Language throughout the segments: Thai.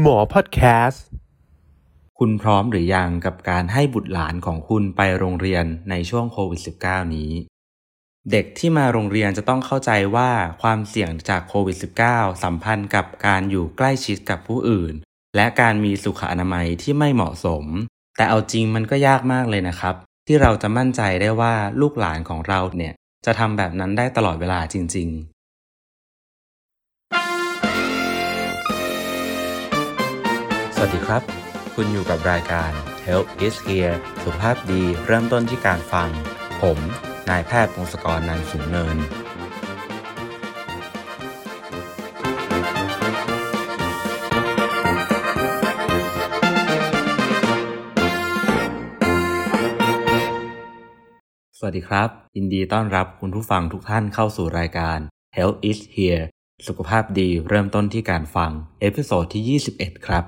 หมอพอดแคสต์ คุณพร้อมหรือยังกับการให้บุตรหลานของคุณไปโรงเรียนในช่วงโควิด -19 นี้ เด็กที่มาโรงเรียนจะต้องเข้าใจว่าความเสี่ยงจากโควิด -19 สัมพันธ์กับการอยู่ใกล้ชิดกับผู้อื่น และการมีสุขอนามัยที่ไม่เหมาะสม แต่เอาจริงมันก็ยากมากเลยนะครับ ที่เราจะมั่นใจได้ว่าลูกหลานของเราเนี่ยจะทำแบบนั้นได้ตลอดเวลาจริง วัสดีครับ คุณอยู่กับรายการ Health is here สุขภาพดีเริ่มต้นที่การฟัง ผม นายแพทย์พงศกรนันสูงเนิน สวัสดีครับ ยินดีต้อนรับคุณผู้ฟังทุกท่านเข้าสู่รายการ Health is here สุขภาพดีเริ่มต้นที่การฟัง episode ที่ 21 ครับ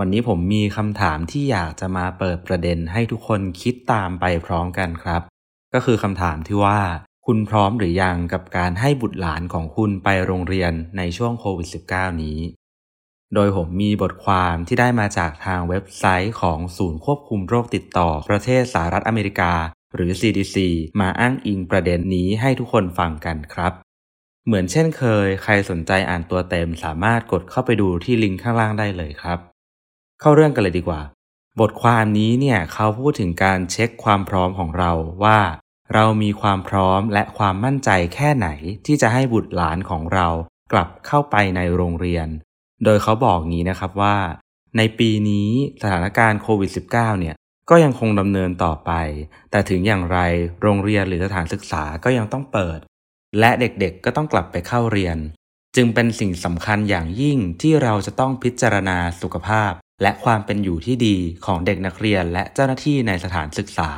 วันนี้ผมมีคำถามที่อยากจะมาเปิดประเด็นให้ทุกคนคิดตามไปพร้อมกันครับ ก็คือคำถามที่ว่า คุณพร้อมหรือยังกับการให้บุตรหลานของคุณไปโรงเรียนในช่วงโควิด -19 นี้ โดยผมมีบทความที่ได้มาจากทางเว็บไซต์ของศูนย์ควบคุมโรคติดต่อประเทศสหรัฐอเมริกา หรือ CDC มาอ้างอิงประเด็นนี้ให้ทุกคนฟังกันครับเหมือนเช่นเคย ใครสนใจอ่านตัวเต็มสามารถกดเข้าไปดูที่ลิงก์ข้างล่างได้เลยครับ เข้าเรื่องกันเลยดีกว่า บทความนี้เนี่ยเขาพูดถึงการเช็คความพร้อมของเราว่า เรามีความพร้อมและความมั่นใจแค่ไหนที่จะให้บุตรหลานของเรากลับเข้าไปในโรงเรียน โดยเขาบอกงี้นะครับว่า ในปีนี้สถานการณ์โควิด -19 เนี่ยก็ยังคงดำเนินต่อไป แต่ถึงอย่างไรโรงเรียนหรือสถานศึกษาก็ยังต้องเปิด และเด็กๆก็ต้องกลับไปเข้าเรียน จึงเป็นสิ่งสำคัญอย่างยิ่งที่เราจะต้องพิจารณาสุขภาพ และความเป็นอยู่ที่ดีของเด็กนักเรียนและเจ้าหน้าที่ในสถานศึกษา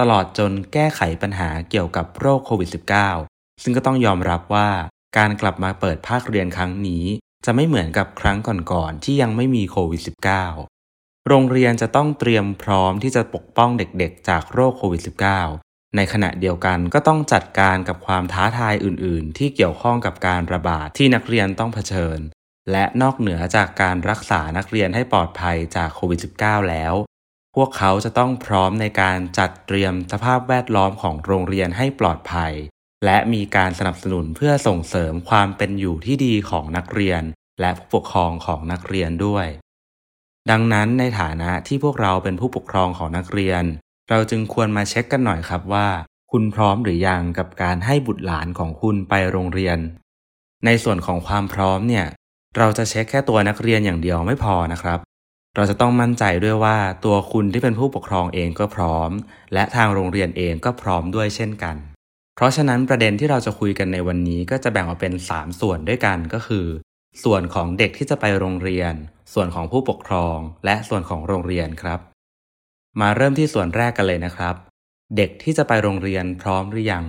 ตลอดจนแก้ไขปัญหาเกี่ยวกับโรคโควิด -19 ซึ่งก็ต้องยอมรับว่าการกลับมาเปิดภาคเรียนครั้งนี้ จะไม่เหมือนกับครั้งก่อนๆที่ยังไม่มีโควิด -19 โรงเรียนจะต้องเตรียมพร้อมที่จะปกป้องเด็กๆ จากโรคโควิด -19 ในขณะเดียวกันก็ต้องจัดการกับความท้าทายอื่น ๆ ที่เกี่ยวข้องกับการระบาดที่นักเรียนต้องเผชิญ และนอกเหนือจากการรักษานักเรียนให้ปลอดภัยจากโควิด -19 แล้ว พวกเขาจะต้องพร้อมในการจัดเตรียมสภาพแวดล้อมของโรงเรียนให้ปลอดภัย และมีการสนับสนุนเพื่อส่งเสริมความเป็นอยู่ที่ดีของนักเรียน และผู้ปกครองของนักเรียนด้วย ดังนั้นในฐานะที่พวกเราเป็นผู้ปกครองของนักเรียน เราจึงควรมาเช็คกันหน่อยครับว่า คุณพร้อมหรือยังกับการให้บุตรหลานของคุณไปโรงเรียน ในส่วนของความพร้อมเนี่ย เราจะเช็คแค่ตัวนักเรียนอย่างเดียวไม่พอนะครับ เราจะต้องมั่นใจด้วยว่าตัวคุณที่เป็นผู้ปกครองเองก็พร้อม และทางโรงเรียนเองก็พร้อมด้วยเช่นกัน เพราะฉะนั้นประเด็นที่เราจะคุยกันในวันนี้ก็จะแบ่งออกเป็น 3 ส่วนด้วยกันก็คือ ส่วนของเด็กที่จะไปโรงเรียน ส่วนของผู้ปกครอง และส่วนของโรงเรียนครับ มาเริ่มที่ส่วนแรกกันเลยนะครับ เด็กที่จะไปโรงเรียนพร้อมหรือยัง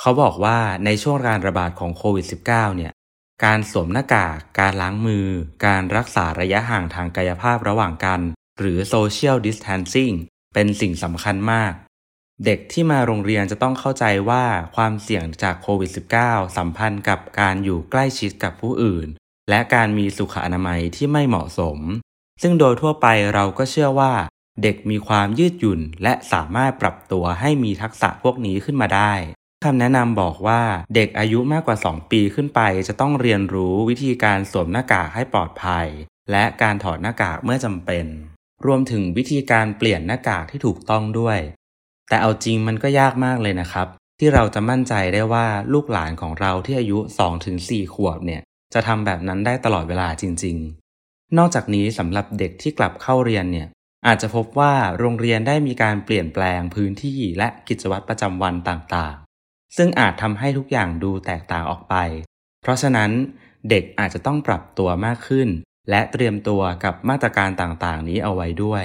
เขาบอกว่าในช่วงการระบาดของโควิด -19 เนี่ย การสวมหน้ากาก การล้างมือ การรักษาระยะห่างทางกายภาพระหว่างกัน หรือ social distancing เป็นสิ่งสำคัญมาก เด็กที่มาโรงเรียนจะต้องเข้าใจว่าความเสี่ยงจากโควิด -19 สัมพันธ์กับการอยู่ใกล้ชิดกับผู้อื่น และการมีสุขอนามัยที่ไม่เหมาะสม ซึ่งโดยทั่วไปเราก็เชื่อว่า เด็กมีความยืดหยุ่น และสามารถปรับตัวให้มีทักษะพวกนี้ขึ้นมาได้ คำแนะนำบอกว่าเด็กอายุมากกว่า 2 ปีขึ้นไป จะต้องเรียนรู้วิธีการสวมหน้ากากให้ปลอดภัย และการถอดหน้ากากเมื่อจำเป็น รวมถึงวิธีการเปลี่ยนหน้ากากที่ถูกต้องด้วย แต่เอาจริงมันก็ยากมากเลยนะครับ ที่เราจะมั่นใจได้ว่าลูกหลานของเราที่อายุ 2-4 ขวบเนี่ยจะทำแบบนั้นได้ตลอดเวลาจริง ๆ นอกจากนี้สำหรับเด็กที่กลับเข้าเรียนเนี่ยอาจจะพบว่าโรงเรียนได้มีการเปลี่ยนแปลงพื้นที่และกิจวัตรประจำวันต่างๆ ซึ่งอาจทำให้ทุกอย่างดูแตกต่างออกไป เพราะฉะนั้นเด็กอาจจะต้องปรับตัวมากขึ้น และเตรียมตัวกับมาตรการต่างๆ นี้เอาไว้ด้วย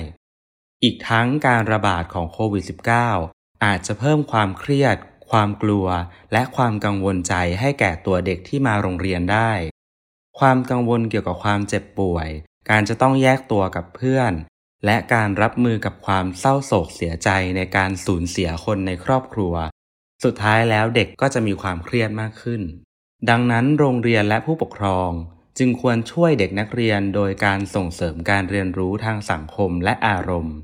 อีกทั้งการระบาดของโควิด -19 อาจจะเพิ่มความเครียด ความกลัว และความกังวลใจให้แก่ตัวเด็กที่มาโรงเรียนได้ ความกังวลเกี่ยวกับความเจ็บป่วย การจะต้องแยกตัวกับเพื่อน และการรับมือกับความเศร้าโศกเสียใจในการสูญเสียคนในครอบครัว สุดท้ายแล้วเด็กก็จะมีความเครียดมากขึ้น ดังนั้นโรงเรียนและผู้ปกครอง จึงควรช่วยเด็กนักเรียนโดยการส่งเสริมการเรียนรู้ทางสังคมและอารมณ์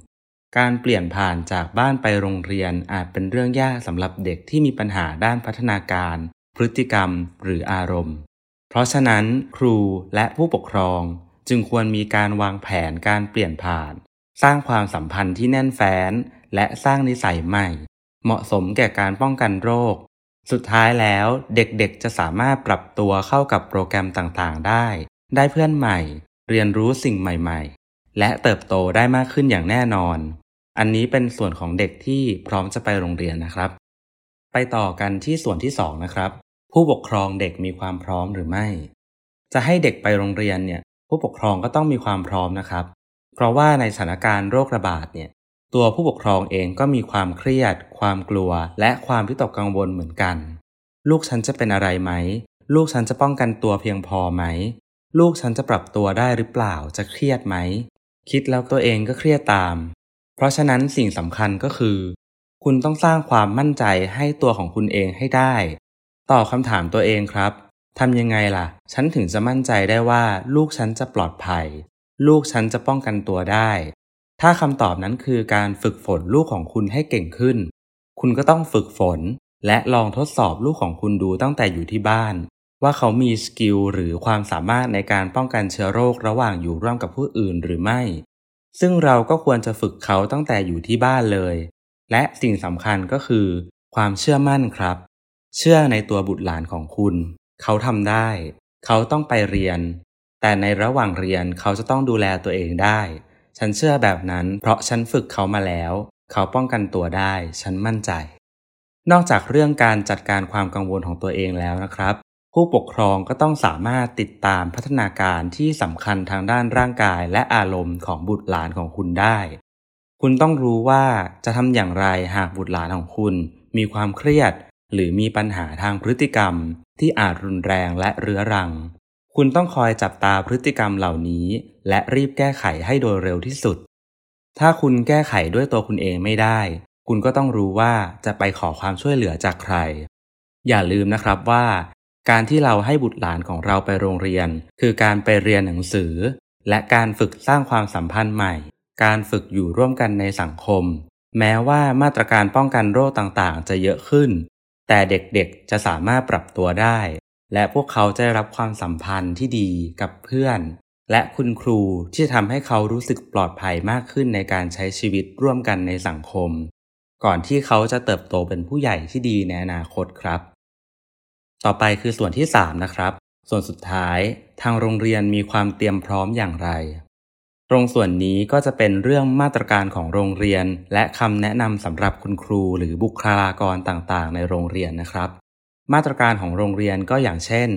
การเปลี่ยนผ่านจากบ้านไปโรงเรียนอาจเป็นเรื่องยากสำหรับเด็กที่มีปัญหาด้านพัฒนาการ พฤติกรรม หรืออารมณ์ เพราะฉะนั้น ครูและผู้ปกครอง จึงควรมีการวางแผนการเปลี่ยนผ่าน สร้างความสัมพันธ์ที่แน่นแฟ้น และสร้างนิสัยใหม่ เหมาะสมแก่การป้องกันโรค สุดท้ายแล้วเด็กๆจะสามารถปรับตัวเข้ากับโปรแกรมต่างๆได้ ได้เพื่อนใหม่ เรียนรู้สิ่งใหม่ๆ และเติบโตได้มากขึ้นอย่างแน่นอน อันนี้เป็นส่วนของเด็กที่พร้อมจะไปโรงเรียนนะครับ ไปต่อกันที่ส่วนที่2นะครับ ผู้ปกครองเด็กมีความพร้อมหรือไม่ จะให้เด็กไปโรงเรียนเนี่ยผู้ปกครองก็ต้องมีความพร้อมนะครับ เพราะว่าในสถานการณ์โรคระบาดเนี่ย ตัวผู้ปกครองเองก็มีความเครียด ความกลัว และความวิตกกังวลเหมือนกัน ลูกฉันจะเป็นอะไรไหม ลูกฉันจะป้องกันตัวเพียงพอไหม ลูกฉันจะปรับตัวได้หรือเปล่า จะเครียดไหม คิดแล้วตัวเองก็เครียดตาม เพราะฉะนั้นสิ่งสำคัญก็คือ คุณต้องสร้างความมั่นใจให้ตัวของคุณเองให้ได้ ตอบคำถามตัวเองครับ ทำยังไงล่ะ ฉันถึงจะมั่นใจได้ว่า ลูกฉันจะปลอดภัย ลูกฉันจะป้องกันตัวได้ ถ้าคำตอบนั้นคือการฝึกฝนลูกของคุณให้เก่งขึ้น คุณก็ต้องฝึกฝน และลองทดสอบลูกของคุณดูตั้งแต่อยู่ที่บ้าน ว่าเขามีสกิลหรือความสามารถในการป้องกันเชื้อโรคระหว่างอยู่ร่วมกับผู้อื่นหรือไม่ ซึ่งเราก็ควรจะฝึกเขาตั้งแต่อยู่ที่บ้านเลย และสิ่งสำคัญก็คือ ความเชื่อมั่นครับ เชื่อในตัวบุตรหลานของคุณ เขาทำได้ เขาต้องไปเรียน แต่ในระหว่างเรียนเขาจะต้องดูแลตัวเองได้ ฉันเชื่อแบบนั้น เพราะฉันฝึกเขามาแล้ว เขาป้องกันตัวได้ ฉันมั่นใจ นอกจากเรื่องการจัดการความกังวลของตัวเองแล้วนะครับ ผู้ปกครองก็ต้องสามารถติดตามพัฒนาการที่สำคัญทางด้านร่างกายและอารมณ์ของบุตรหลานของคุณได้ คุณต้องรู้ว่าจะทำอย่างไรหากบุตรหลานของคุณ มีความเครียด หรือมีปัญหาทางพฤติกรรม ที่อาจรุนแรงและเรื้อรัง คุณต้องคอยจับตาพฤติกรรมเหล่านี้ และรีบแก้ไขให้โดยเร็วที่สุด ถ้าคุณแก้ไขด้วยตัวคุณเองไม่ได้ คุณก็ต้องรู้ว่าจะไปขอความช่วยเหลือจากใคร อย่าลืมนะครับว่า การที่เราให้บุตรหลานของเราไปโรงเรียน คือการไปเรียนหนังสือ และการฝึกสร้างความสัมพันธ์ใหม่ การฝึกอยู่ร่วมกันในสังคม แม้ว่ามาตรการป้องกันโรคต่างๆ จะเยอะขึ้น แต่เด็กๆจะสามารถปรับตัวได้ และพวกเขาจะได้รับความสัมพันธ์ที่ดีกับเพื่อน และคุณครูที่จะทำให้เขารู้สึกปลอดภัยมากขึ้นในการใช้ชีวิตร่วมกันในสังคม ก่อนที่เขาจะเติบโตเป็นผู้ใหญ่ที่ดีในอนาคตครับ ต่อไปคือส่วนที่ 3 นะครับ ส่วนสุดท้ายทางโรงเรียนมีความเตรียมพร้อมอย่างไร ตรงส่วนนี้ก็จะเป็นเรื่องมาตรการของโรงเรียน และคำแนะนำสำหรับคุณครูหรือบุคลากรต่างๆ ในโรงเรียนนะครับ มาตรการของโรงเรียนก็อย่างเช่น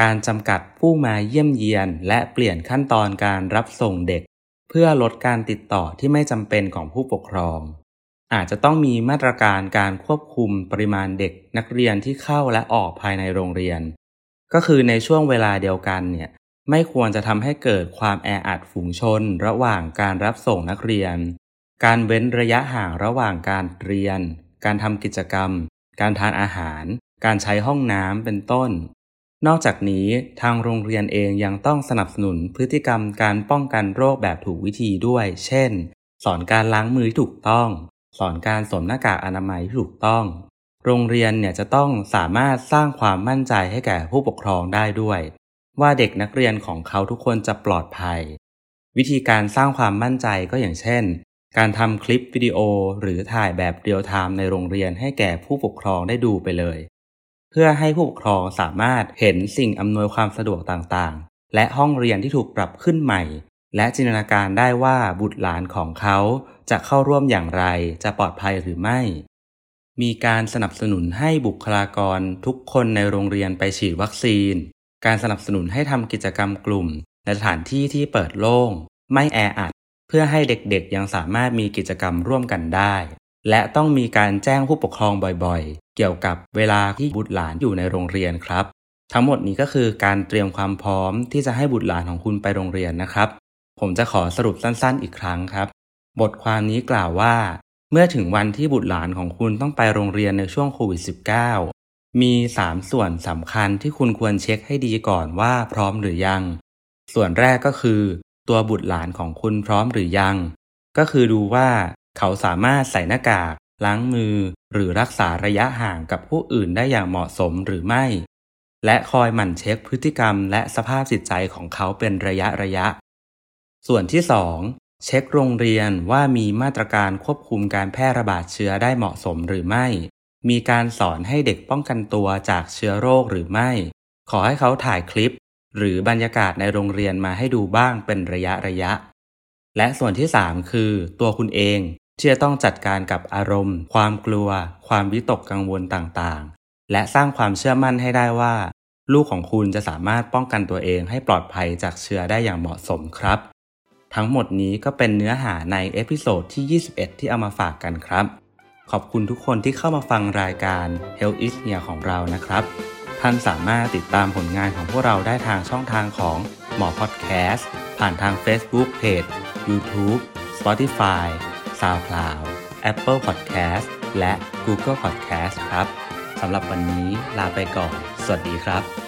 การจำกัดผู้มาเยี่ยมเยียน และเปลี่ยนขั้นตอนการรับส่งเด็ก เพื่อลดการติดต่อที่ไม่จำเป็นของผู้ปกครอง อาจจะต้องมีมาตรการการควบคุมปริมาณเด็กนักเรียนที่เข้าและออกภายในโรงเรียน ก็คือในช่วงเวลาเดียวกันเนี่ยไม่ควรจะทำให้เกิดความแออัดฝูงชน ระหว่างการรับส่งนักเรียน การเว้นระยะห่างระหว่างการเรียน การทำกิจกรรม การทานอาหาร การใช้ห้องน้ำเป็นต้น นอกจากนี้ทางโรงเรียนเองยังต้องสนับสนุนพฤติกรรมการป้องกันโรคแบบถูกวิธีด้วย เช่น สอนการล้างมือที่ถูกต้อง สอนการสวมหน้ากากอนามัยที่ถูกต้อง โรงเรียนเนี่ยจะต้องสามารถสร้างความมั่นใจให้แก่ผู้ปกครองได้ด้วย ว่าเด็กนักเรียนของเขาทุกคนจะปลอดภัย วิธีการสร้างความมั่นใจก็อย่างเช่นการทำคลิปวิดีโอหรือถ่ายแบบเรียลไทม์ในโรงเรียนให้แก่ผู้ปกครองได้ดูไปเลย เพื่อให้ผู้ปกครองสามารถเห็นสิ่งอำนวยความสะดวกต่างๆ และห้องเรียนที่ถูกปรับขึ้นใหม่ และจินตนาการได้ว่าบุตรหลานของเขาจะเข้าร่วมอย่างไร จะปลอดภัยหรือไม่ มีการสนับสนุนให้บุคลากรทุกคนในโรงเรียนไปฉีดวัคซีน การสนับสนุนให้ทำกิจกรรมกลุ่มในสถานที่ที่เปิดโล่ง ไม่แออัด เพื่อให้เด็กๆยังสามารถมีกิจกรรมร่วมกันได้ และต้องมีการแจ้งผู้ปกครองบ่อย เกี่ยวกับเวลาที่บุตรหลานอยู่ในโรงเรียนครับ ทั้งหมดนี้ก็คือการเตรียมความพร้อมที่จะให้บุตรหลานของคุณไปโรงเรียนนะครับ ผมจะขอสรุปสั้นๆ อีกครั้งครับ บทความนี้กล่าวว่า เมื่อถึงวันที่บุตรหลานของคุณต้องไปโรงเรียนในช่วงโควิด -19 มี 3 ส่วนสำคัญที่คุณควรเช็คให้ดีก่อนว่าพร้อมหรือยัง ส่วนแรกก็คือ ตัวบุตรหลานของคุณพร้อมหรือยัง ก็คือดูว่าเขาสามารถใส่หน้ากาก ล้างมือ หรือรักษาระยะห่างกับผู้อื่นได้อย่างเหมาะสมหรือไม่ และคอยหมั่นเช็คพฤติกรรมและสภาพจิตใจของเขาเป็นระยะระยะ ส่วนที่ 2 เช็คโรงเรียนว่ามีมาตรการควบคุมการแพร่ระบาดเชื้อได้เหมาะสมหรือไม่ มีการสอนให้เด็กป้องกันตัวจากเชื้อโรคหรือไม่ ขอให้เขาถ่ายคลิป หรือบรรยากาศในโรงเรียนมาให้ดูบ้างเป็นระยะระยะและส่วนที่ 3 คือ ตัวคุณเอง ที่จะต้องจัดการกับอารมณ์ ความกลัว ความวิตกกังวลต่างๆ และสร้างความเชื่อมั่นให้ได้ว่า ลูกของคุณจะสามารถป้องกันตัวเองให้ปลอดภัยจากเชื้อได้อย่างเหมาะสมครับ ทั้งหมดนี้ก็เป็นเนื้อหาใน episode ที่ 21 ที่เอามาฝากกันครับ ขอบคุณทุกคนที่เข้ามาฟังรายการ Health is Here ของเรานะครับ ท่านสามารถติดตามผลงานของพวกเราได้ทางช่องทางของหมอพอดแคสต์ผ่านทาง Facebook Page YouTube Spotify SoundCloud Apple Podcast และ Google Podcast ครับ สำหรับวันนี้ลาไปก่อน สวัสดีครับ